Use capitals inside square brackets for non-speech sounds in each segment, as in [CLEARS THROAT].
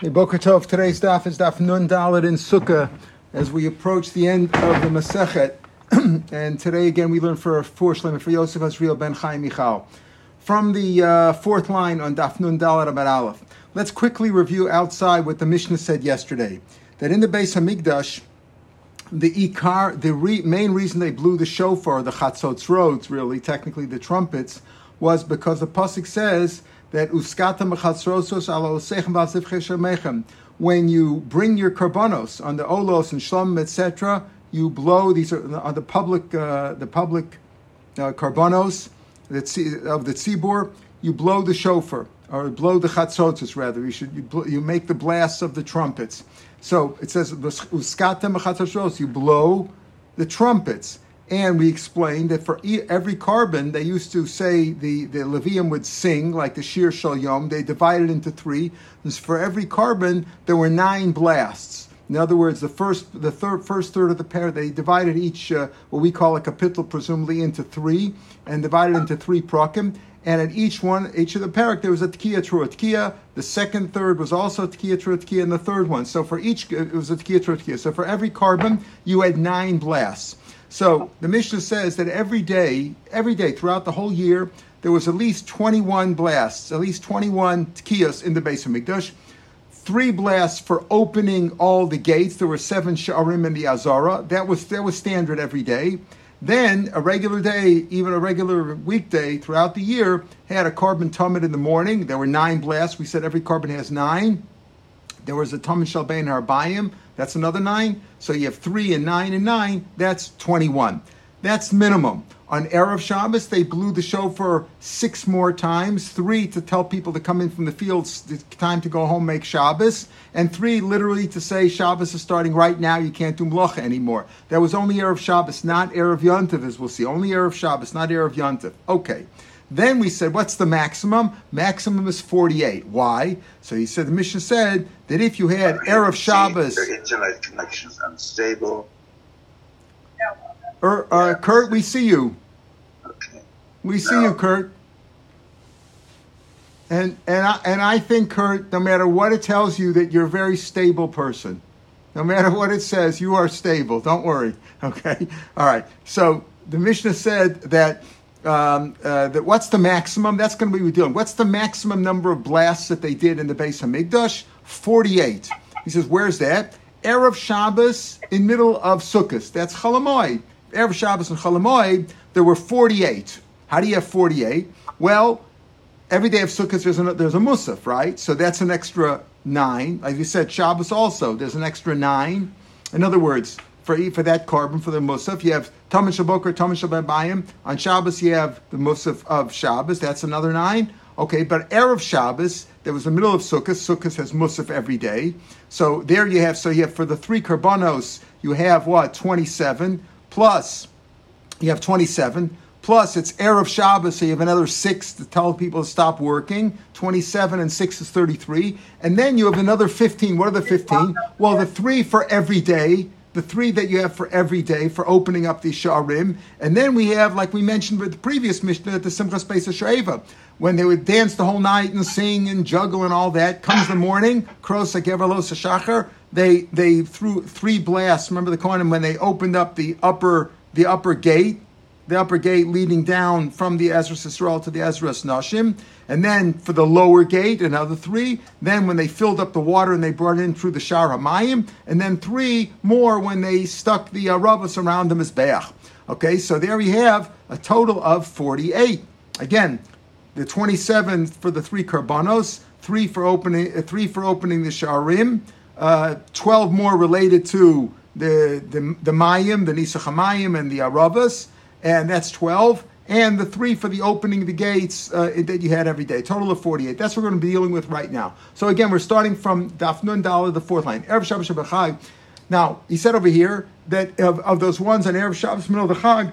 Hey, Boker Tov. Today's daf is daf Nun Dalit in Sukkah as we approach the end of the Masechet. [CLEARS THROAT] and today again we learn for four shlemim for Yosef Azriel ben Chaim Michal. From the uh, fourth line on daf Nun Dalit Abad Aleph. Let's quickly review outside what the Mishnah said yesterday. That in the base of Mikdash, the Ikar, the re, main reason they blew the shofar, the Chatzotzros, really, technically the trumpets, was because the Pasuk says that uskata mechatzrosos ala osechem v'asif When you bring your karbanos on the olos and shlom, etc., you blow. These are, are the public, uh, the public uh, karbanos of the tzibur. You blow the shofar or blow the chatzotzes rather. You should you, you make the blasts of the trumpets. So it says uskata mechatzrosos. You blow the trumpets. And we explained that for every korban, they used to say the, the Levium would sing like the Shir Shal Yom. They divided into three. For every korban, there were nine blasts. In other words, the first, the third, first third of the pair, they divided each, uh, what we call a kapitel, presumably into three, and divided into three prakim. And at each one, each of the parak, there was a tkiya truah tkiya. The second third was also tkiya truah tkiya, and the third one. So for each, it was a tkiya truah tkiya. So for every korban, you had nine blasts. So the Mishnah says that every day, every day throughout the whole year, there was at least 21 blasts, at least 21 tkiyos in the base of Mikdash. Three blasts for opening all the gates. There were seven sharim in the Azara. That was that was standard every day. Then a regular day, even a regular weekday throughout the year, had a korban tamid in the morning. There were nine blasts. We said every korban has nine. There was a tamid shalbein harbayim. That's another nine. So you have three and nine and nine. That's 21. That's minimum. On Erev Shabbos, they blew the shofar six more times. Three to tell people to come in from the fields, time to go home, make Shabbos. And three literally to say Shabbos is starting right now, you can't do Mlacha anymore. That was only Erev Shabbos, not Erev Yontiv, as we'll see. Only Erev Shabbos, not Erev Yontiv. Okay. Then we said, what's the maximum? Maximum is 48. Why? So he said, the Mishnah said that if you had Erev Shabbos. Internet connection is unstable. Er, uh, Kurt, we see you. Okay. We see you, Kurt. And and I, and I think, Kurt, no matter what it tells you, that you're a very stable person. No matter what it says, you are stable. Don't worry. [LAUGHS] Okay. All right. So the Mishnah said that um, uh, that what's the maximum? That's going to be we're doing. What's the maximum number of blasts that they did in the base of Mikdash? 48. He says, where's that? Erev Shabbos in middle of Sukkot. That's Chol Hamoed. Erev Shabbos and Chol Hamoed, there were 48. How do you have 48? Well, every day of Sukkot there's, there's a Musaf, right? So that's an extra nine. Like you said, Shabbos also, there's an extra nine. In other words, for for that korban for the musaf. You have Tamid Shabokar, Tamid Shabbayim. On Shabbos you have the musaf of Shabbos. That's another nine. Okay, but erev Shabbos, there was the middle of Sukkot. Sukkot has musaf every day. So there you have. So you have for the three korbanos, you have what twenty seven plus. You have twenty seven plus it's erev Shabbos, so you have another six to tell people to stop working. Twenty-seven and six is thirty-three, and then you have another fifteen. What are the fifteen? Well, the three for every day, the three that you have for every day for opening up the sharim, and then we have, like we mentioned with the previous Mishnah, at the Simchas Pesach Shaiva, when they would dance the whole night and sing and juggle and all that. Comes the morning, Krosa Geverlos Shachar, they they threw three blasts. Remember the Kohanim when they opened up the upper the upper gate the upper gate leading down from the Ezras Yisrael to the Ezra Nashim, and then for the lower gate, another three. Then when they filled up the water and they brought in through the Shar Hamayim, and then three more when they stuck the uh, around them the Mizbeach. Okay, so there we have a total of 48. Again, the 27 for the three karbanos, three for opening, uh, three for opening the sharim, uh, 12 more related to the the, the mayim, the nisach and the aravas, and that's 12. And the three for the opening of the gates uh, that you had every day, total of 48. That's what we're going to be dealing with right now. So again, we're starting from Daf Nun Dalet, the fourth line. Erev Shabbos Shabbat Now, he said over here that of, of those ones on Erev Shabbos, middle of the Chag,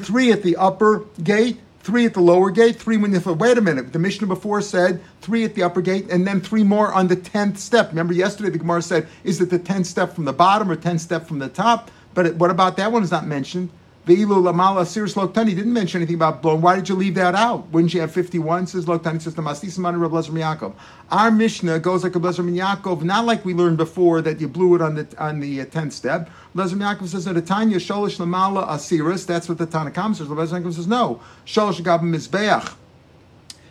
[COUGHS] three at the upper gate, three at the lower gate, three when you wait a minute. The Mishnah before said three at the upper gate, and then three more on the tenth step. Remember yesterday the Gemara said, is it the tenth step from the bottom or tenth step from the top? But what about that one is not mentioned? Veilu lamala siris loktani didn't mention anything about blowing. Why did you leave that out? Wouldn't you have 51? Says loktani says the masnisim Reb Lezer Yaakov. Our Mishnah goes like a Lezer Yaakov, not like we learned before that you blew it on the on the uh, tenth step. Lezer Yaakov says that the Tanya sholish lamala asiris. That's what the Tanakhama says. Lezer Yaakov says no. Sholish gabim mizbeach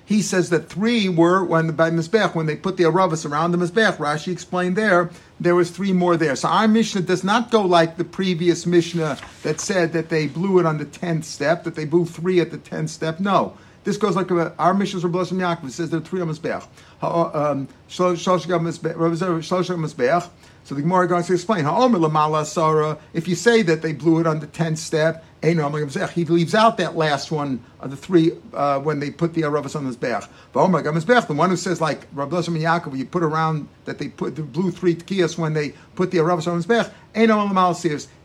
he says that three were when by Mizbech, when they put the Aravas around the Mizbech. Rashi explained there, there was three more there. So our Mishnah does not go like the previous Mishnah that said that they blew it on the 10th step, that they blew three at the 10th step. No. This goes like our Mishnah's Rabbi Yaakov. It says there are three on Mizbech. Um, so the Gemara goes to explain. If you say that they blew it on the tenth step, he leaves out that last one of the three uh, when they put the aravas on his bech. The one who says like Rabbi and Yaakov, you put around that they put the blue three tkiyas when they put the aravas on his bech.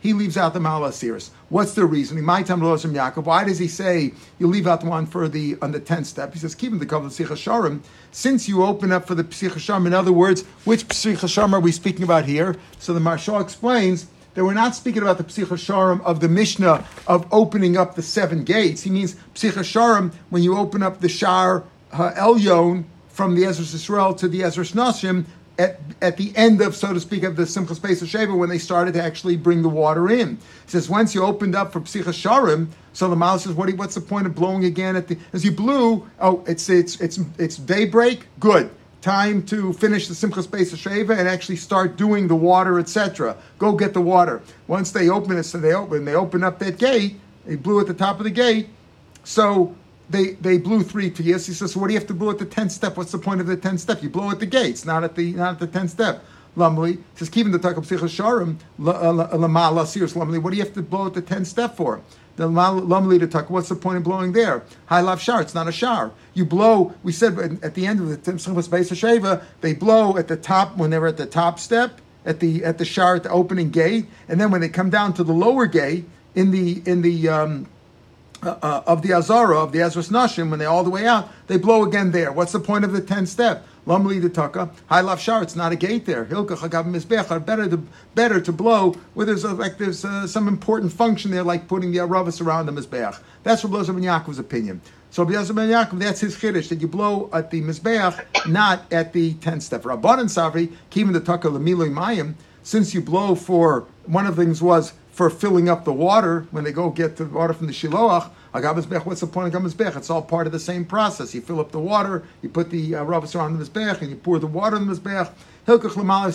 He leaves out the malasiris. What's the reason? My time Yaakov. Why does he say you leave out the one for the on the tenth step? He says keep in the cover of Sharim. Since you open up for the psichasharm, in other words, which psichasharm are we speaking about here? So the Maharsha explains that we're not speaking about the Psicha of the Mishnah of opening up the seven gates. He means Psicha when you open up the Shar Elyon from the Ezra Israel to the Ezra Nashim at, at the end of, so to speak, of the Simchas of Sheva when they started to actually bring the water in. He says, once you opened up for Psicha Sharim, so the Mal says, what what's the point of blowing again at the, as you blew, oh, it's, it's, it's, it's daybreak, good time to finish the Simchas Beis Sheva and actually start doing the water, etc. Go get the water. Once they open it, so they open, they open up that gate. They blew at the top of the gate. So they they blew three tiyas. He says, so what do you have to blow at the tenth step? What's the point of the tenth step? You blow at the gates, not at the not at the tenth step. Lumley says, keeping the psicha sharim lamala sirius lumley. What do you have to blow at the tenth step for? The lumli leader tuck. What's the point of blowing there? High love shar. It's not a shar. You blow. We said at the end of the Simchas Beis Sheva, they blow at the top when they're at the top step at the at the shar at the opening gate, and then when they come down to the lower gate in the in the um, uh, uh, of the Azara of the Ezras Nashim when they're all the way out, they blow again there. What's the point of the tenth step? Lamli the taka. High love shar. It's not a gate there. Hilka chagav mizbech better to better to blow where there's a, like there's uh, some important function there, like putting the aravas around the mizbech. That's what Rabbi ben Yaakov's opinion. So Rabbi ben Yaakov, that's his chiddush that you blow at the mizbech, not at the tenth step. Rabban and Savri, kivin the taka lemiloi mayim. Since you blow for one of the things was for filling up the water when they go get the water from the shiloach. What's the point of Agab It's all part of the same process. You fill up the water, you put the uh, ravas around the Mizbech, and you pour the water in the Mizbech. Hilkach Lamal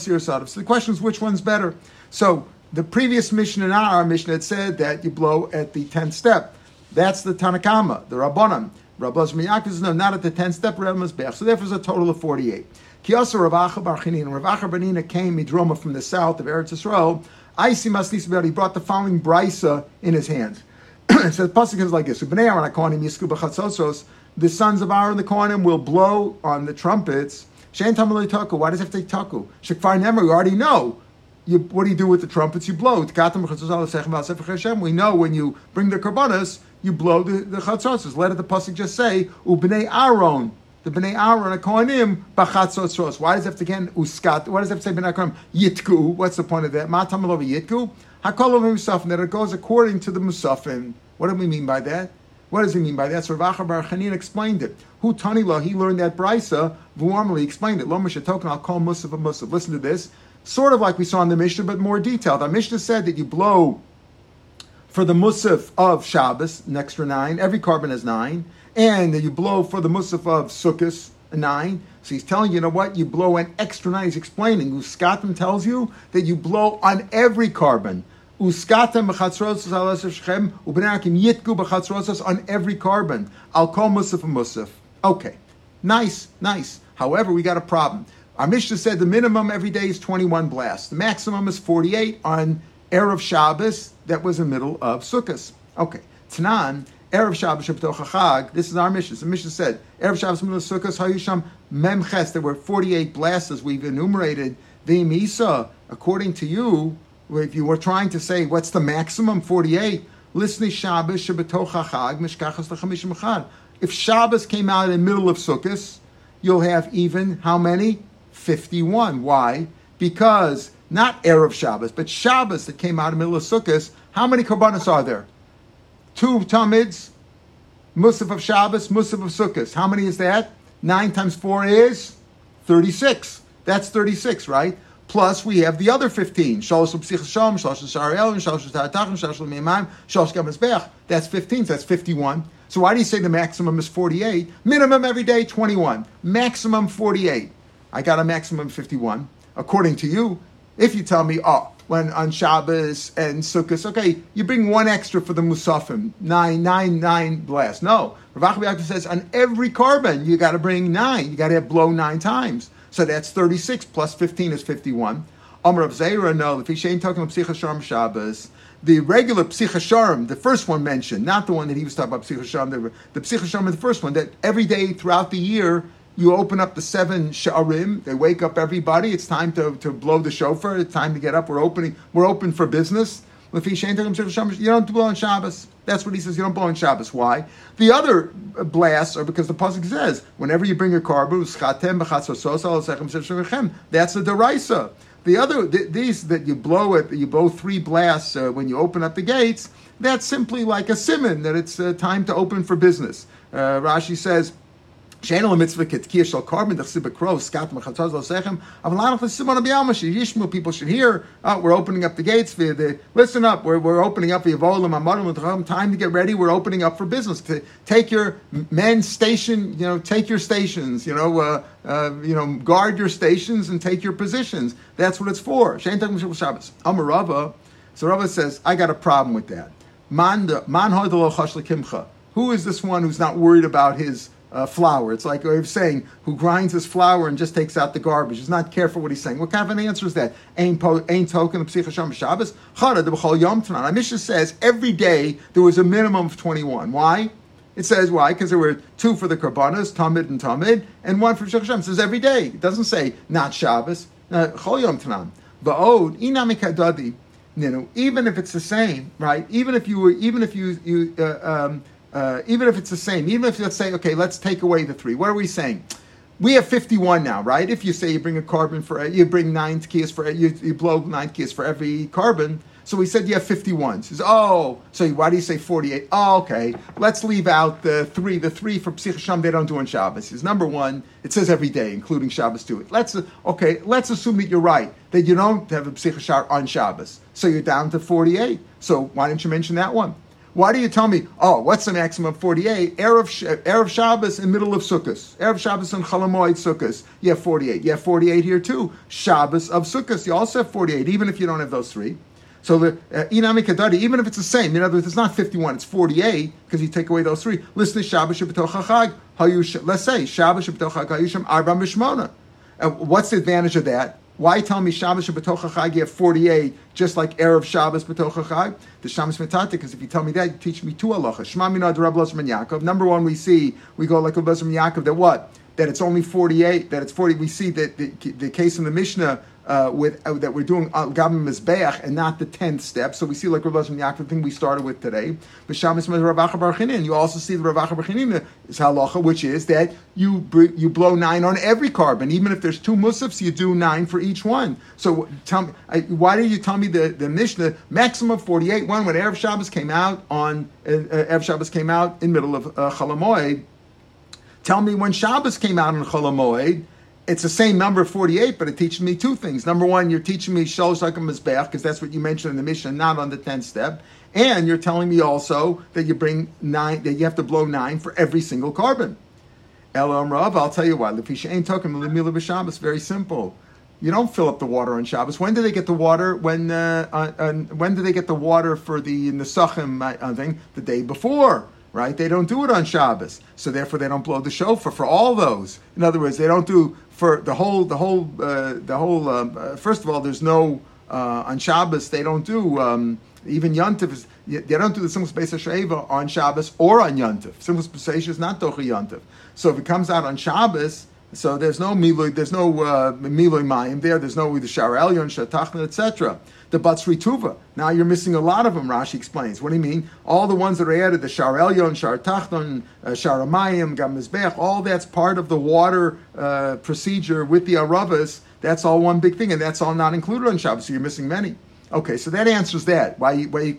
So the question is, which one's better? So the previous mission and our mission had said that you blow at the 10th step. That's the Tanakama, the Rabbanim. Rabbi Yaakov is no, not at the 10th step, Rav Mizbech. So therefore, it's a total of 48. Kiyasa Rav Acha Bar Chanina. Rav Acha Barnina came Midroma from the south of Eretz Yisrael. I see Masnis He brought the following brisa in his hands [CLEARS THROAT] it says pasuk is like this: The sons of Aaron the Kohanim will blow on the trumpets. Why does it have to take taku? Shekfar Nemer, we already know. You, what do you do with the trumpets? You blow. We know when you bring the karbanas, you blow the, the chatzos. Let the pasuk just say ubnei Aaron. The bnei Aaron a kohanim bachatzos. Why does it have to again uskat? Why does it have to say bnei Aaron yitku? What's the point of that? Matam yitku. Hakol Musafin, that it goes according to the Musafin. What do we mean by that? What does he mean by that? So Rav Bar Chanin explained it. Who Tanila, he learned that Brisa, Vuamali explained it. Lo Token, I'll call Musaf a Musaf. Listen to this. Sort of like we saw in the Mishnah, but more detailed. The Mishnah said that you blow for the Musaf of Shabbos, an extra nine. Every korban has nine. And that you blow for the Musaf of Sukkot, nine. So he's telling you, you know what? You blow an extra nine. He's explaining. Uskatim tells you that you blow on every korban. Uskatim b'chatzrosas ubenakim yitku b'chatzrosas on every korban. I'll call musaf musaf. Okay, nice, nice. However, we got a problem. Our Mishnah said the minimum every day is 21 blasts. The maximum is 48 on Erev Shabbos, that was in the middle of Sukkot. Okay, Tanan, Erev Shabbos Chag. This is our mission. The mission said Erev Shabbos Milah Sukkos Hayusham Memches. There were forty-eight blasts as we've enumerated. The Misa, according to you, if you were trying to say what's the maximum forty-eight, Listen, Shabbos Chad. If Shabbos came out in the middle of Sukkot, you'll have even how many? Fifty-one. Why? Because not Erev Shabbos, but Shabbos that came out in the middle of Sukkot. How many korbanos are there? two tamids, Musaf of Shabbos, Musaf of Sukkot. How many is that? Nine times four is 36. That's 36, right? Plus, we have the other 15. That's 15, so that's 51. So why do you say the maximum is 48? Minimum every day, 21. Maximum 48. I got a maximum 51. According to you, if you tell me, oh, when on Shabbos and Sukkot, okay, you bring one extra for the Musafim, nine, nine, nine blast. No, Rav says on every korban you got to bring nine. You got to have blow nine times. So that's 36 plus 15 is 51. Amr of Zera, no, if he's talking about Psicha Shabbos, the regular Psicha the first one mentioned, not the one that he was talking about Psicha the, the Psicha the first one, that every day throughout the year, you open up the seven sharim. They wake up everybody. It's time to, to blow the shofar. It's time to get up. We're opening. We're open for business. You don't blow on Shabbos. That's what he says. You don't blow on Shabbos. Why? The other blasts are because the pasuk says, whenever you bring a korban, that's a deraisa. The other these that you blow it, you blow three blasts uh, when you open up the gates. That's simply like a simon that it's uh, time to open for business. Uh, Rashi says שאין לו מצווה כתקיע של קורבן, דכסיב בקרוב, סקת מחצות לא סכם, אבל לנו חסימון הביאלמה, שישמעו, people should hear, oh, we're opening up the gates, for the, listen up, we're, we're opening up, יבואו למעמדם, time to get ready, we're opening up for business, to take your men station, you know, take your stations, you know, uh, uh, you know, guard your stations and take your positions. That's what it's for. Shein Takum Shabbos. Amarava, so Rava says, I got a problem with that. Man, man Who is this one who's not worried about his uh, flour. It's like I'm saying, who grinds his flour and just takes out the garbage. He's not careful what he's saying. What kind of an answer is that? Ain't token of Psicha Shabbos? Chara the B'chol Yom Tanan. Our Mishnah says every day there was a minimum of 21. Why? It says why? Because there were two for the Karbanas, Tamid and Tamid, and one for Shach It says every day. It doesn't say not Shabbos. Uh, Chol Yom Tanan. Kadadi. You know, even if it's the same, right? Even if you were, even if you you uh, um, uh, even if it's the same, even if let's say, okay, let's take away the three. What are we saying? We have 51 now, right? If you say you bring a korban for, you bring nine keys for, you, you blow nine keys for every korban. So we said you have 51. Says, oh, so why do you say 48? Oh, okay. Let's leave out the three. The three for Psich Sham they don't do on Shabbos. Is number one, it says every day, including Shabbos it. Let's, okay, let's assume that you're right, that you don't have a Psich Sham on Shabbos. So you're down to 48. So why didn't you mention that one? Why do you tell me, oh, what's the maximum 48? Erev, Erev Shabbos in middle of Sukkot. Erev Shabbos and Chol Hamoed Sukkot. You have 48. You have 48 here too. Shabbos of Sukkot. You also have 48, even if you don't have those three. So the uh, Inami Kadadi, even if it's the same, in other words, it's not 51, it's 48, because you take away those three. Listen to Shabbos Chag. Let's say Shabbos Hayusham Arba Mishmona. Uh, what's the advantage of that? Why tell me Shabbos B'toch Chag you have 48, just like Erev Shabbos B'toch Chag? The Shabbos Metata, because if you tell me that, you teach me two halachas. Shema Minad Lozman Yaakov. Number one, we see, we go like Lozman Yaakov, that what? That it's only 48, that it's 40. We see that the, the case in the Mishnah uh, with uh, that we're doing uh, Gabim Mizbeach and not the tenth step. So we see like Rav Yaakov thing we started with today. But. You also see the Ravacha Barchinin is halacha, which is that you you blow nine on every korban, even if there's two musafs, you do nine for each one. So tell me, I, why did you tell me the, the Mishnah maximum forty eight one when Erev Shabbos came out on uh, uh Erev Shabbos came out in middle of uh? Tell me when Shabbos came out in Chol Hamoed, it's the same number, 48, but it teaches me two things. Number one, you're teaching me Shalosh Hakim because that's what you mentioned in the mission, not on the 10th step. And you're telling me also that you bring nine, that you have to blow nine for every single korban. Elam Rav, I'll tell you why. Lefisha ain't talking Lemila B'Shabbos, very simple. You don't fill up the water on Shabbos. When do they get the water? When uh, uh, uh, when do they get the water for the Nesachim uh, thing? The day before right? They don't do it on Shabbos, so therefore they don't blow the shofar for all those. In other words, they don't do for the whole the whole uh, the whole. Um, uh, first of all, there's no uh, on Shabbos they don't do um, even Yontif. They don't do the Simchas Beis Sheva on Shabbos or on Yontif. Simchas Beis is not Docha Yontif. So if it comes out on Shabbos. So there's no milui, there's no uh, milui mayim there. There's no the shar elyon, shatachna, etc the Batsri Tuva. Now you're missing a lot of them, Rashi explains. What do you mean? All the ones that are added, the Shar Elyon, Shar Tachton, uh, Shar Gamizbech, all that's part of the water uh, procedure with the Aravas. That's all one big thing, and that's all not included on Shabbos, so you're missing many. Okay, so that answers that. Why, why, you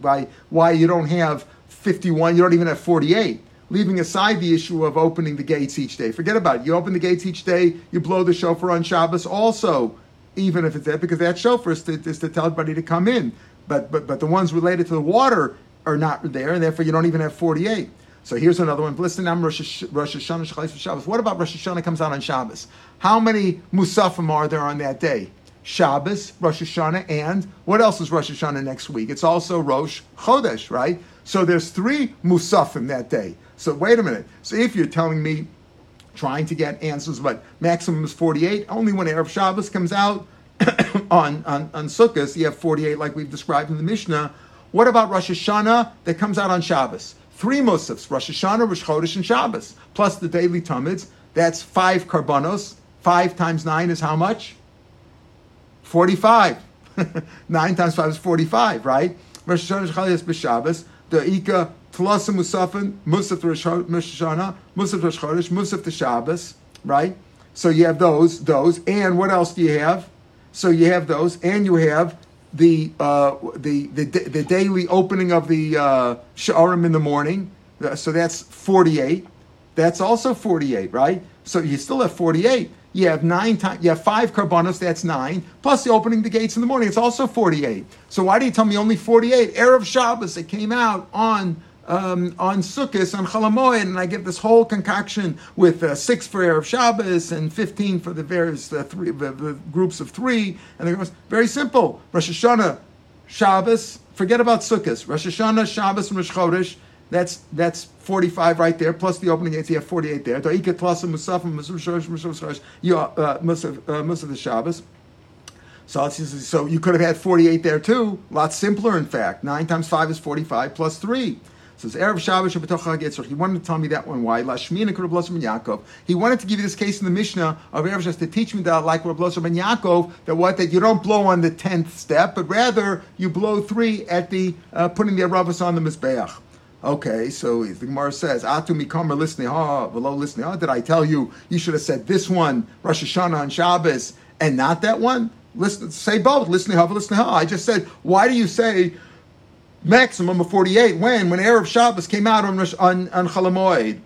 why, why you don't have 51, you don't even have 48. Leaving aside the issue of opening the gates each day. Forget about it. You open the gates each day, you blow the shofar on Shabbos also, even if it's there, because that shofar is to, is to tell everybody to come in. But, but, but the ones related to the water are not there, and therefore you don't even have 48. So here's another one. Listen, I'm Rosh Rosh Hashanah Shabbos. What about Rosh Hashanah comes out on Shabbos? How many Musafim are there on that day? Shabbos, Rosh Hashanah, and what else is Rosh Hashanah next week? It's also Rosh Chodesh, right? So there's three Musafim that day. So wait a minute. So if you're telling me trying to get answers, but maximum is 48, only when Erev Shabbos comes out [COUGHS] on, on, on Sukkot, you have 48 like we've described in the Mishnah. What about Rosh Hashanah that comes out on Shabbos? Three Musafs, Rosh Hashanah, Rosh Chodesh, and Shabbos, plus the daily Tamids. That's five Karbanos. Five times nine is how much? 45. [LAUGHS] nine times five is 45, right? Rosh Hashanah, Rosh Chodesh, Shabbos. The Ika Tlasim Musafin, Musaf Rosh Hashanah, Musaf Rosh Chodesh, Musaf the Shabbos, right? So you have those, those, and what else do you have? So you have those, and you have the uh, the, the the daily opening of the uh, Sha'arim in the morning. So that's forty eight. That's also forty eight, right? So you still have forty eight. You have nine times. You have five karbanos. That's nine. Plus the opening the gates in the morning. It's also forty eight. So why do you tell me only forty eight? Erev Shabbos. It came out on um, on Sukkot, on Chol Hamoed, and I get this whole concoction with uh, six for Erev Shabbos and 15 for the various uh, three, the, the, groups of three. And it goes very simple. Rosh Hashanah, Shabbos, forget about Sukkot. Rosh Hashanah, Shabbos, and Rosh Chodesh, that's, that's 45 right there, plus the opening gates, you have 48 there. Da'ikat, Tlasim, Musaf, Musaf, Musaf, the Shabbos. So, so you could have had 48 there too. A lot simpler, in fact. 9 times 5 is 45 plus 3. It's Erev Shabbos Shabbat He wanted to tell me that one. Why? Yaakov. He wanted to give you this case in the Mishnah of Erev Shabbos to teach me that, like Rabbi ben Yaakov, that what that you don't blow on the tenth step, but rather you blow three at the uh, putting the Aravas on the mizbeach. Okay, so the Gemara says, "Atu mikamer ha below ha." Did I tell you you should have said this one Rosh Hashanah on Shabbos and not that one? Listen, say both. Ha. I just said, why do you say maximum of 48. When? When Arab Shabbos came out on, on, on Chol Hamoed.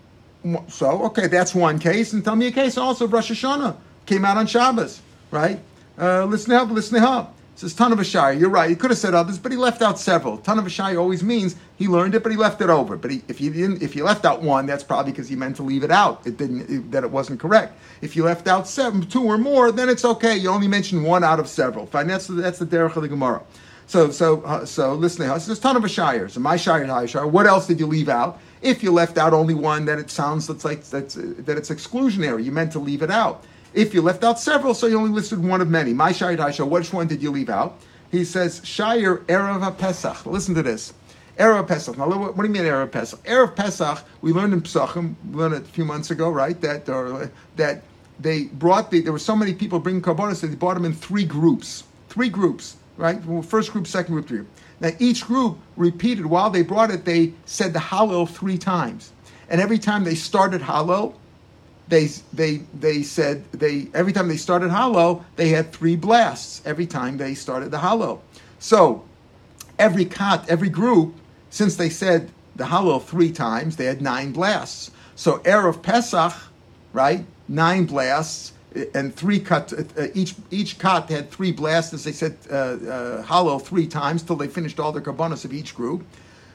So, okay, that's one case. And tell me a case also Rosh Hashanah came out on Shabbos, right? Uh, listen up, listen up. It says ton of a shy. You're right. He could have said others, but he left out several. Ton of a shy always means he learned it, but he left it over. But he, if you didn't, if you left out one, that's probably because he meant to leave it out. It didn't it, that it wasn't correct. If you left out seven, two or more, then it's okay. You only mentioned one out of several. Fine. That's that's the derech of the Gemara. So, so, uh, so listening. So there's a ton of a my shire, high shire. What else did you leave out? If you left out only one, then it sounds that's like that's uh, that it's exclusionary. You meant to leave it out. If you left out several, so you only listed one of many. My shire, high shire. Which one did you leave out? He says shire erev Pesach. Listen to this. Erev Pesach. Now, what, do you mean Erev Pesach? Erev Pesach. We learned in Pesachim. We learned it a few months ago, right? That or, that they brought the. There were so many people bringing karbonis that they brought them in three groups. Three groups right? First group, second group, three. Now each group repeated while they brought it, they said the Hallel three times, and every time they started Hallel, they they they said they every time they started Hallel, they had three blasts every time they started the Hallel. So every kat, every group, since they said the Hallel three times, they had nine blasts. So erev Pesach, right? Nine blasts and three cut uh, each each cut had three blasts as they said uh, uh, Hallel three times till they finished all their carbonas of each group.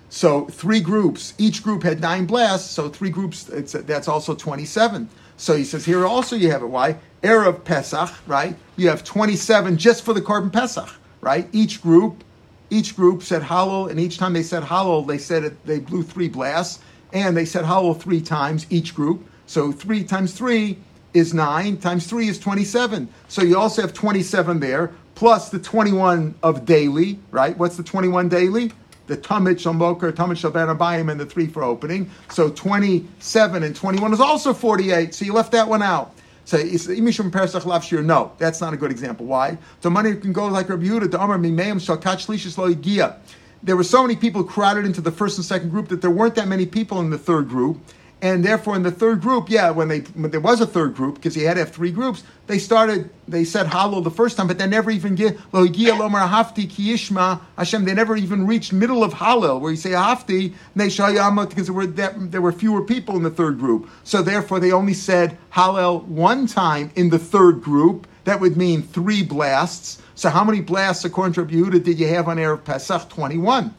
So three groups each group had nine blasts so three groups that's also 27 so he says here also you have it. Why? Erev pesach right? You have 27 just for the korban pesach right? Each group each group said Hallel and each time they said Hallel they said it, they blew three blasts and they said Hallel three times each group. So three times three is 9, times 3 is 27. So you also have 27 there, plus the 21 of daily, right? What's the 21 daily? The Tamid Shalmoker, Tamid Shalban Abayim, and the 3 for opening. So 27 and 21 is also 48. So you left that one out. So Imishum Persach Lavshir, no, that's not a good example. Why? So money can go like Rabbi Yehuda, the Amar Mimeim Shal Kach Lishis Lo There were so many people crowded into the first and second group that there weren't that many people in the third group And therefore, in the third group, yeah, when they when there was a third group because he had to have three groups, they started they said Hallel the first time, but they never even get lo lomar hafti kiyishma Hashem. They never even reached middle of Hallel where you say hafti and they shayamot because there were there were fewer people in the third group. So therefore, they only said Hallel one time in the third group. That would mean three blasts. So how many blasts according to Rabbi Yehuda did you have on erev Pesach? Twenty one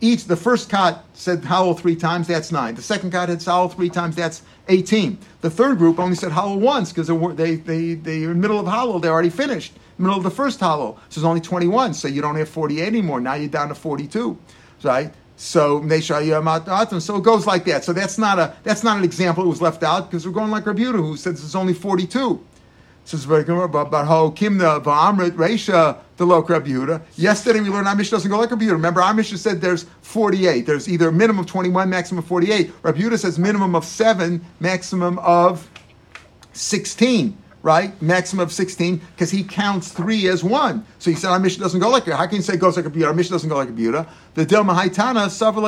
each the first cut said Hallel three times, that's nine. The second cut had Hallel three times, that's 18. The third group only said Hallel once because they, they, they, are in the middle of Hallel, they're already finished. Middle of the first Hallel. So it's only 21, so you don't have 48 anymore. Now you're down to 42, right? So so it goes like that. So that's not a that's not an example. It was left out because we're going like Rabbi who says it's only 42 says about how Kimna Va'amrit Reisha the Lok Rabbi Yehuda. Yesterday we learned our Mishnah doesn't go like Rabbi Yehuda. Remember, our Mishnah said there's 48. There's either a minimum of 21, maximum of 48. Rabbi Yehuda says minimum of 7, maximum of 16 right? Maximum of 16, because he counts three as one. So he said, our Mishnah doesn't go like that. How can you say it goes like a Buddha? Our Mishnah doesn't go like a Buddha. The Dilma Haitana,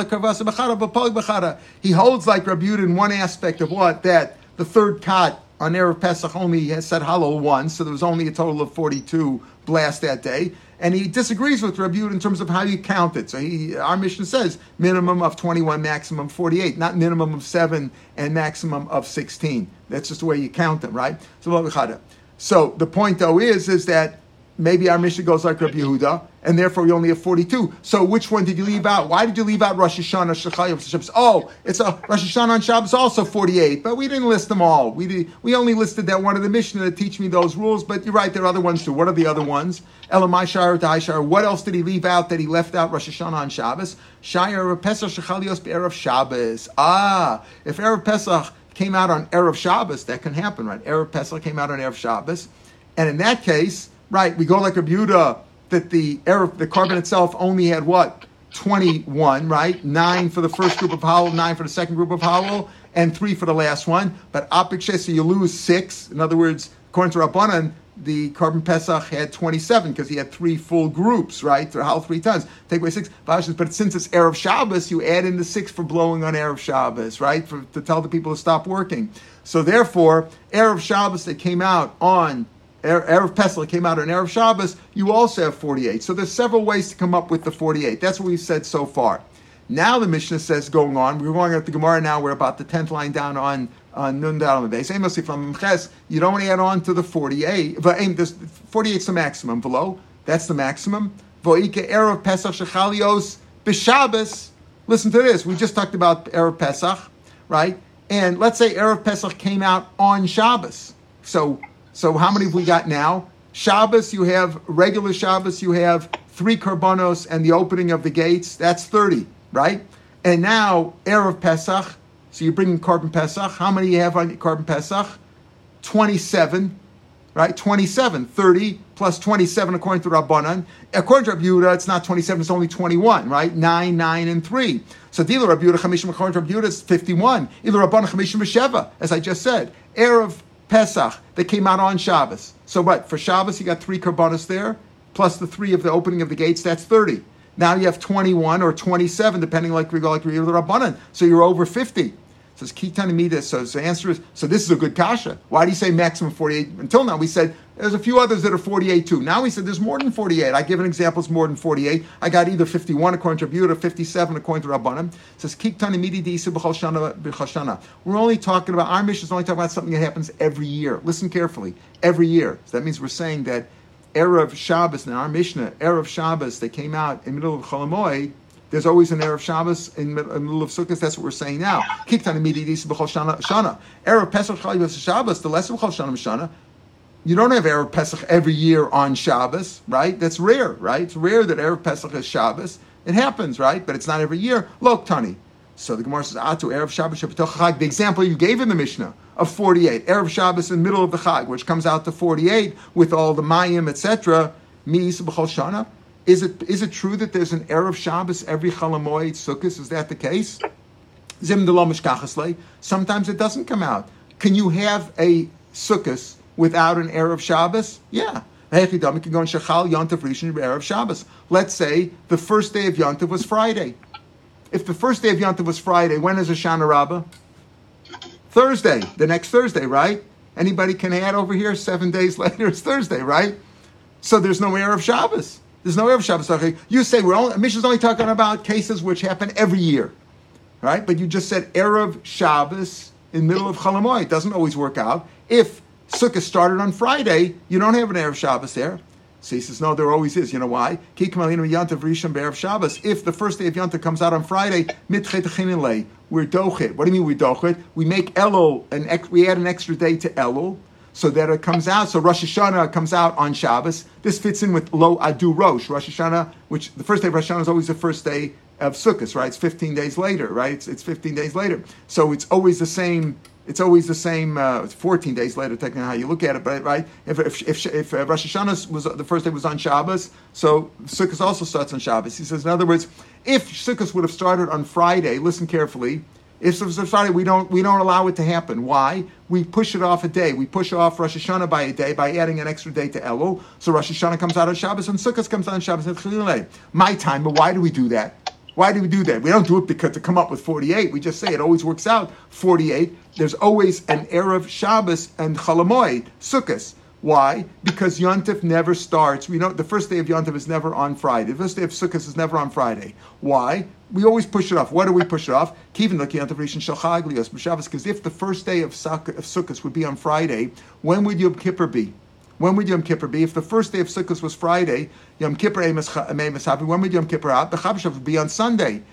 Kavasa. He holds like Rabbi in one aspect of what? That the third cut on Erev Pesach only has said Hallel once, so there was only a total of 42 blasts that day. And he disagrees with Rabbi in terms of how you count it. So he, our mission says minimum of 21, maximum 48, not minimum of 7 and maximum of 16. That's just the way you count them, right? So, so the point though is, is that maybe our Mishnah goes like Rabbi Yehuda, and therefore we only have 42. So which one did you leave out? Why did you leave out Rosh Hashanah, Shechayim, Shabbos? Oh, it's a Rosh Hashanah on Shabbos also 48, but we didn't list them all. We did, we only listed that one of the Mishnah to teach me those rules, but you're right, there are other ones too. What are the other ones? Elamai Shar, Daishar. What else did he leave out that he left out Rosh Hashanah on Shabbos? Shayar Pesach Shechalios Erev Shabbos. Ah, if Erev Pesach came out on Erev Shabbos, that can happen, right? Erev Pesach came out on Erev Shabbos. And in that case, right, we go like a Buddha that the air, the korban itself only had what? 21, right? Nine for the first group of Hallel, nine for the second group of Hallel, and three for the last one. But Apik you lose six. In other words, according to Rabbanan, the korban Pesach had 27 because he had three full groups, right? Hallel three times. Take away six. But since it's Erev Shabbos, you add in the six for blowing on Erev Shabbos, right? For, to tell the people to stop working. So therefore, Erev Shabbos that came out on Erev Pesach came out on Erev Shabbos, you also have 48. So there's several ways to come up with the 48. That's what we've said so far. Now the Mishnah says, going on, we're going at the Gemara now, we're about the 10th line down on on Nun from you don't want to add on to the 48, but 48 is the maximum below. That's the maximum. Voike Erev Pesach Shechalios B'Shabbos. Listen to this. We just talked about Erev Pesach, right? And let's say Erev Pesach came out on Shabbos. So so how many have we got now? Shabbos, you have regular Shabbos, you have three karbanos and the opening of the gates. That's 30, right? And now, Erev Pesach, so you're bringing korban Pesach. How many you have on korban Pesach? 27, right? 27. 30 plus 27 according to Rabbanan. According to Rabbi it's not 27, it's only 21, right? 9, 9, and 3. So Dila Rabbi Yehuda, according to Rabbi it's 51. Either Rabbanan, Chamishim, Sheva, as I just said. Erev Pesach that came out on Shabbos. So what? For Shabbos, you got three karbanos there, plus the three of the opening of the gates. That's thirty. Now you have twenty-one or twenty-seven, depending like we go like we the rabbanon. So you're over fifty. Telling me this. So, so the answer is so. This is a good kasha. Why do you say maximum forty-eight? Until now, we said there's a few others that are 48 too. Now he said there's more than 48. I give an example, it's more than 48. I got either 51 according to Rabbi 57 according to Rabbanim. It says, Kik We're only talking about, our mission is only talking about something that happens every year. Listen carefully. Every year. So that means we're saying that Erev Shabbos, in our Mishnah, Erev Shabbos, they came out in the middle of Chol Hamoed, there's always an Erev Shabbos in the middle of Sukkot. That's what we're saying now. Kiktan immediately Shana. Erev Pesach Shabbos, the lesson of Shana Shana. You don't have Erev Pesach every year on Shabbos, right? That's rare, right? It's rare that Erev Pesach is Shabbos. It happens, right? But it's not every year. Look, Tani. So the Gemara says, Atu, Erev Shabbos Chag. The example you gave in the Mishnah of 48, Erev Shabbos in the middle of the Chag, which comes out to 48 with all the Mayim, etc. Mis B'chol Shana. Is it, is it true that there's an Erev Shabbos every Chol Hamoed Sukkot? Is that the case? Zim Sometimes it doesn't come out. Can you have a Sukkot without an Erev Shabbos? Yeah. Hechidam can go in Shechal Yontif Rishon Erev Shabbos. Let's say the first day of Yontif was Friday. If the first day of Yontif was Friday, when is Hoshana Rabbah? Thursday, the next Thursday, right? Anybody can add over here. Seven days [LAUGHS] later, it's Thursday, right? So there's no Erev Shabbos. There's no Erev Shabbos. Okay. You say we're only, Mishnah's only talking about cases which happen every year, right? But you just said Erev Shabbos in middle of Chol Hamoed. It doesn't always work out. If Sukkah started on Friday, you don't have an Erev Shabbos there. So he says, no, there always is. You know why? If the first day of Yontav comes out on Friday, we're dochet. What do you mean we're dochet? We make Elul, an we add an extra day to Elul so that it comes out. So Rosh Hashanah comes out on Shabbos. This fits in with Lo Adu Rosh. Rosh Hashanah, which the first day of Rosh Hashanah is always the first day of Sukkot, right? It's 15 days later, right? It's, it's 15 days later. So it's always the same it's always the same. Uh, 14 days later, technically, how you look at it. But right, if if if, if uh, Rosh Hashanah was the first day was on Shabbos, so Sukkot also starts on Shabbos. He says, in other words, if Sukkot would have started on Friday, listen carefully. If it was Friday, we don't we don't allow it to happen. Why? We push it off a day. We push off Rosh Hashanah by a day by adding an extra day to Elul. So Rosh Hashanah comes out on Shabbos and Sukkot comes out on Shabbos. My time, but why do we do that? Why do we do that? We don't do it because to come up with 48. We just say it always works out 48. There's always an Erev Shabbos and Chol Hamoed, Sukkot. Why? Because Yontif never starts. We know the first day of Yontif is never on Friday. The first day of Sukkot is never on Friday. Why? We always push it off. Why do we push it off? Because if the first day of Sukkot would be on Friday, when would Yom Kippur be? When would Yom Kippur be? If the first day of Sukkot was Friday, Yom Kippur when would Yom Kippur out? The Chabshav would be on Sunday.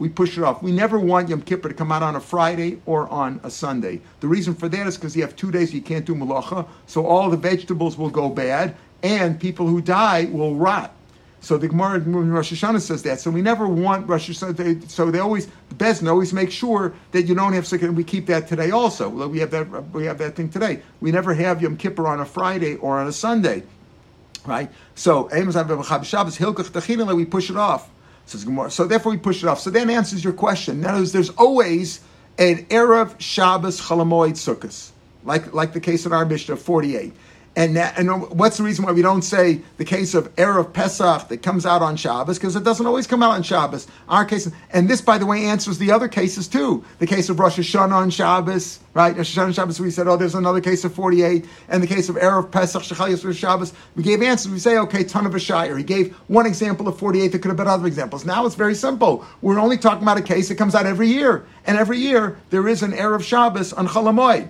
We push it off. We never want Yom Kippur to come out on a Friday or on a Sunday. The reason for that is because you have two days you can't do malacha, so all the vegetables will go bad, and people who die will rot. So the Gemara in Rosh Hashanah says that. So we never want Rosh Hashanah. so they always the Beis Din always make sure that you don't have sukkah. And we keep that today also. We have that. We have that thing today. We never have Yom Kippur on a Friday or on a Sunday, right? So Shabbos Hilkach we push it off. Says Gemara. So therefore we push it off. So that answers your question. Now there's always an erev Shabbos Chol Hamoed Sukkos, like like the case in our Mishnah 48. And, that, and what's the reason why we don't say the case of Erev Pesach that comes out on Shabbos? Because it doesn't always come out on Shabbos. Our case, and this, by the way, answers the other cases too. The case of Rosh Hashanah on Shabbos, right? Rosh Hashanah on Shabbos, we said, oh, there's another case of 48. And the case of Erev Pesach, Shechal Shabbos, we gave answers. We say, okay, ton of a shire. He gave one example of 48. There could have been other examples. Now it's very simple. We're only talking about a case that comes out every year. And every year, there is an Erev Shabbos on Chol Hamoed.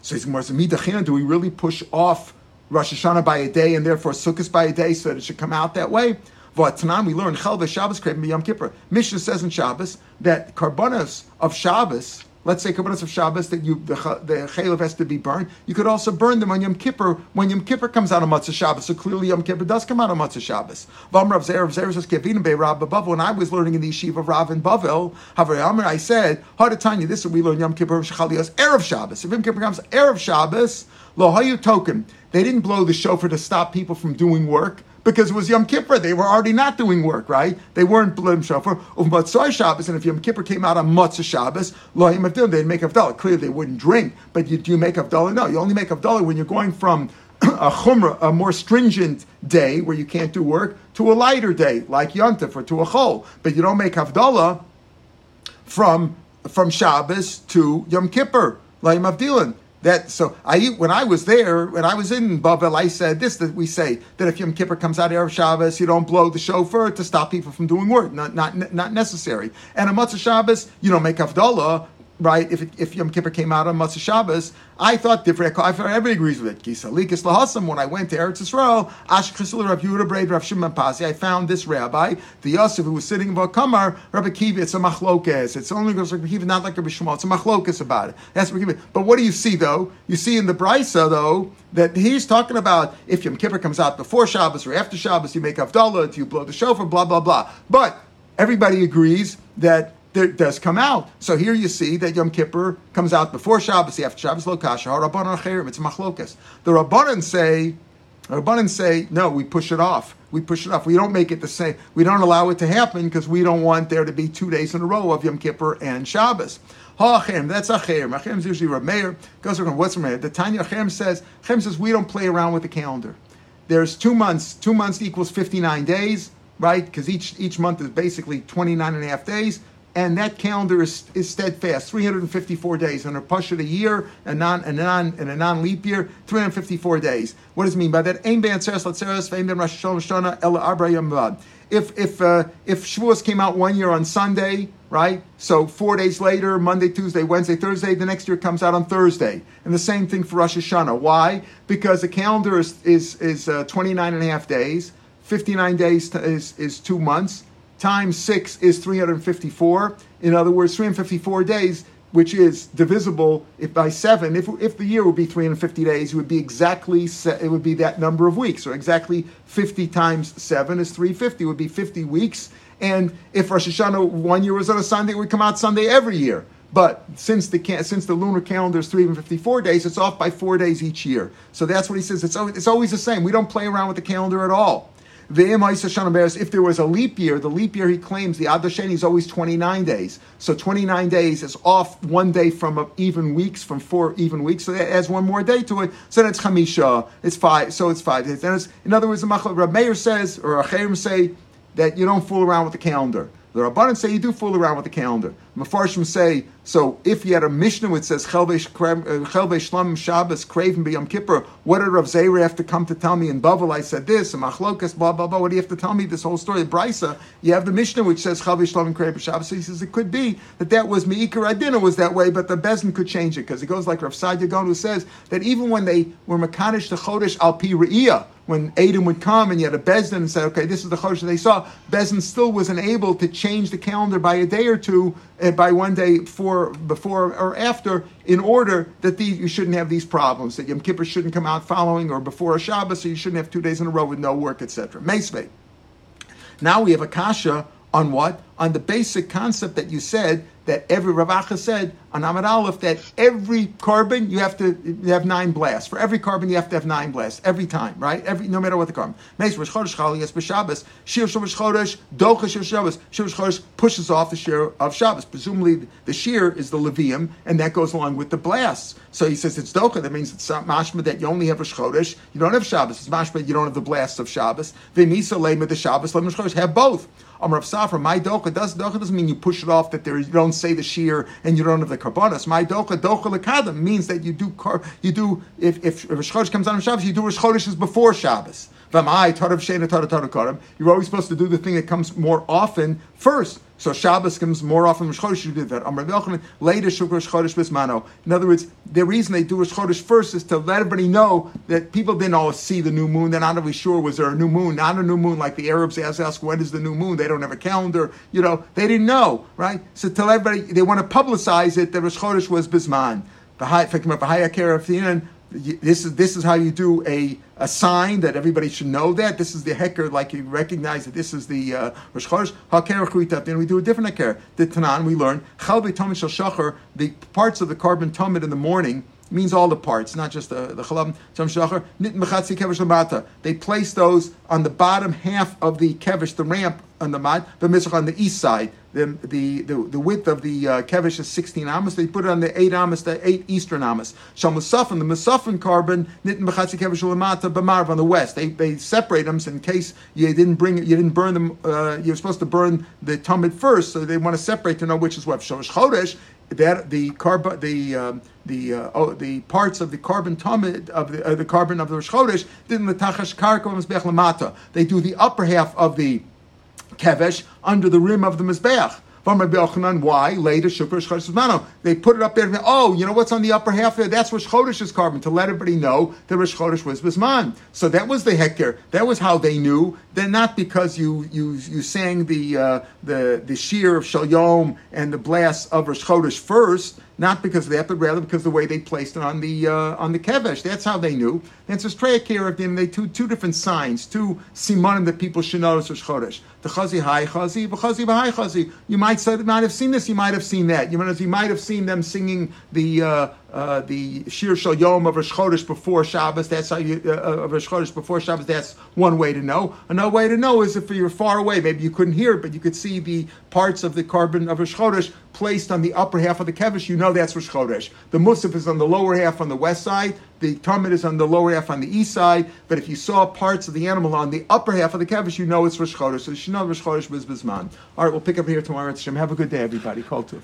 So he's more, do we really push off Rosh Hashanah by a day and therefore Sukkot by a day, so that it should come out that way. V'atanan, we learn Chelva Shabbos Krevim Yom Kippur. Mishnah says in Shabbos that karbonos of Shabbos, let's say karbonos of Shabbos that you the the has to be burned. You could also burn them on Yom Kippur when Yom Kippur comes out on Motzei Shabbos. So clearly Yom Kippur does come out on Motzei Shabbos. V'amrav Zerav Zerav says Kevin Be Rav Bavel. When I was learning in the yeshiva of Rav in Bavel, I said, you this. Is we learn Yom Kippur Shechalios erev Shabbos. If Yom Kippur comes erev Shabbos. Lo hayu token. They didn't blow the shofar to stop people from doing work because it was Yom Kippur. They were already not doing work, right? They weren't blowing shofar. Of Motzei Shabbos, and if Yom Kippur came out on Motzei Shabbos, lo hayim they'd make Avdallah. Clearly, they wouldn't drink, but you, do you make Avdallah? No, you only make Avdallah when you're going from [CLEARS THROAT] a chumrah, a more stringent day where you can't do work, to a lighter day like Yontif or to a chol. But you don't make Havdalah from from Shabbos to Yom Kippur, like Avdilan. That so I when I was there when I was in Bavel I said this that we say that if Yom Kippur comes out of Shabbos you don't blow the shofar to stop people from doing work not not not necessary. And on Motzei Shabbos you don't make Havdalah right? If, if Yom Kippur came out on Motzei Shabbos, I thought different. I everybody agrees with it. Kisalikas lahasam. When I went to Eretz Yisrael, Ash Chesel Rav Yehuda Braid Rav Shimon Pasi, I found this rabbi, the Yosef, who was sitting in Kamar, Rabbi Kiva. It's a machlokes. It's only goes like Kiva, not like Rabbi Shmuel. It's a machlokes about it. That's Rabbi Kiva. But what do you see though? You see in the Brisa though that he's talking about if Yom Kippur comes out before Shabbos or after Shabbos, you make Havdalah, you blow the shofar, blah blah blah. But everybody agrees that there does come out. So here you see that Yom Kippur comes out before Shabbos, after Shabbos lo kasha, Rabbanon acherim, it's machlokas. The Rabbanon say, Rabbanon say, no, we push it off. We push it off. We don't make it the same. We don't allow it to happen because we don't want there to be two days in a row of Yom Kippur and Shabbos. Ha'achem, that's. Achem is usually Rav Meir. Goes around, what's Rav The Tanya Achem says, Achem says, we don't play around with the calendar. There's two months. Two months equals 59 days, right? Because each, each month is basically 29 and a half days and that calendar is, is steadfast, 354 days. And a pasha a year, a non a non and a non leap year, 354 days. What does it mean by that? Ve'ein ben Rosh. If if uh, if Shavuos came out one year on Sunday, right? So four days later, Monday, Tuesday, Wednesday, Thursday, the next year comes out on Thursday. And the same thing for Rosh Hashanah. Why? Because the calendar is is is uh, 29 and a half days. 59 days to, is is two months times six is 354. In other words, 354 days, which is divisible if by seven. If, if the year would be 350 days, it would be exactly it would be that number of weeks. Or exactly 50 times seven is 350. It would be 50 weeks. And if Rosh Hashanah one year was on a Sunday, it would come out Sunday every year. But since the since the lunar calendar is 354 days, it's off by four days each year. So that's what he says. It's always, it's always the same. We don't play around with the calendar at all. If there was a leap year, the leap year he claims the Adasheni is always 29 days. So 29 days is off one day from even weeks, from four even weeks. So that adds one more day to it. So that's Chamisha. It's five. So it's five days. It's, in other words, the Rab Meir says, or Acherim say, that you don't fool around with the calendar. The Rabbanan say you do fool around with the calendar. Mefarshim say so. If you had a Mishnah which says Chelve Shlam Shabbos Craven B'Yom Kippur, what did Rav Zera have to come to tell me in Bavel? I said this and Machlokas blah blah blah. What do you have to tell me this whole story? Brisa, you have the Mishnah which says Chelve Shlam Craven Shabbos. So he says it could be that that was Meikar Adina was that way, but the Beis Din could change it because it goes like Rav Sadia who says that even when they were Makanish the Chodesh Al Pi Re'iyah, when Adam would come and you had a Beis Din and say, okay, this is the Chodesh they saw, Beis Din still wasn't able to change the calendar by a day or two, uh, Uh, by one day for, before or after, in order that these, you shouldn't have these problems, that Yom Kippur shouldn't come out following or before a Shabbos, so you shouldn't have two days in a row with no work, etc. Meisvei. Now we have a kasha on what? On the basic concept that you said that every Ravacha said on Amad Aleph that every korban you have to you have nine blasts. For every korban you have to have nine blasts every time, right? Every no matter what the korban. Meis Rosh Chodesh Chal Yes B'Shabbos Shir Rosh Chodesh Docha Shir Shabbos Shir Chodesh pushes off the shir of Shabbos. Presumably the shir is the Leviim, and that goes along with the blasts. So he says it's Docha. That means it's mashma that you only have Rosh. You don't have Shabbos. It's mashma you don't have the blasts of Shabbos. V'Misa Lema the Shabbos Lema have both. Amr of Safra, my docha does docha doesn't mean you push it off that there is, you don't say the shear and you don't have the karbonas. My docha docha lekadam means that you do you do if if Rosh Chodesh comes on Shabbos, you do Rosh Chodesh before Shabbos. V'mai tarav sheina tarav tarav karam. You're always supposed to do the thing that comes more often first. So Shabbos comes more often. Rosh Chodesh you do that. Amar Yochanan later Shuk Rosh Bismano. In other words, the reason they do Rosh first is to let everybody know that people didn't all see the new moon. They're not really sure was there a new moon, not a new moon like the Arabs ask, ask when is the new moon. They don't have a calendar. You know, they didn't know, right? So tell everybody they want to publicize it that Rosh was Bisman. This is this is how you do a, a sign that everybody should know that this is the heker, like you recognize that this is the uh, Rosh Chodesh. Then we do a different heker. The Tanan we learn Shachar, the parts of the korban Tomid in the morning means all the parts, not just the the They place those on the bottom half of the kevesh, the ramp on the mat, but on the east side. The, the, the, the width of the uh, kevesh is 16 amas. They put it on the 8 amas, the 8 eastern amas. Shal musafin, the musafin korban, nit mechatzi kevesh lamata b'marv on the west. They, they separate them in case you didn't bring you didn't burn them. Uh, you're supposed to burn the tamid first, so they want to separate to know which is what. Shalosh chodesh that the korban the um, the uh, oh, the parts of the korban tamid of the uh, the korban of the Rosh Chodesh didn't the tachash karka mizbeach lamata. They do the upper half of the kevesh under the rim of the mizbeach. Why? Later, They put it up there. Oh, you know what's on the upper half there? That's Rosh Chodesh's korban to let everybody know that Rosh Chodesh was Bisman. So that was the Heker. That was how they knew. Then not because you you you sang the uh, the the shear of Shalom and the blast of Rosh Chodesh first not because of that, but rather because of the way they placed it on the uh, on the kevesh. That's how they knew. And so Streya them, they two two different signs, two simanim that people should notice Rosh Chodesh. The chazi high chazi, chazi b'high chazi. You might might have seen this, you might have seen that. You might, you might have seen them singing the uh, uh, the Shir Shal Yom of Rosh Chodesh before Shabbos. That's how you uh, of Rosh Chodesh before Shabbos. That's one way to know. Another way to know is if you're far away, maybe you couldn't hear it, but you could see the parts of the korban of Rosh Chodesh placed on the upper half of the kevesh. You know that's Rosh Chodesh. The Musaf is on the lower half on the west side. The Tamid is on the lower half on the east side. But if you saw parts of the animal on the upper half of the kevesh, you know it's Rosh Chodesh. So you know Rosh Chodesh was Bisman. All right, we'll pick up here tomorrow. At Shem. Have a good day, everybody. Call to.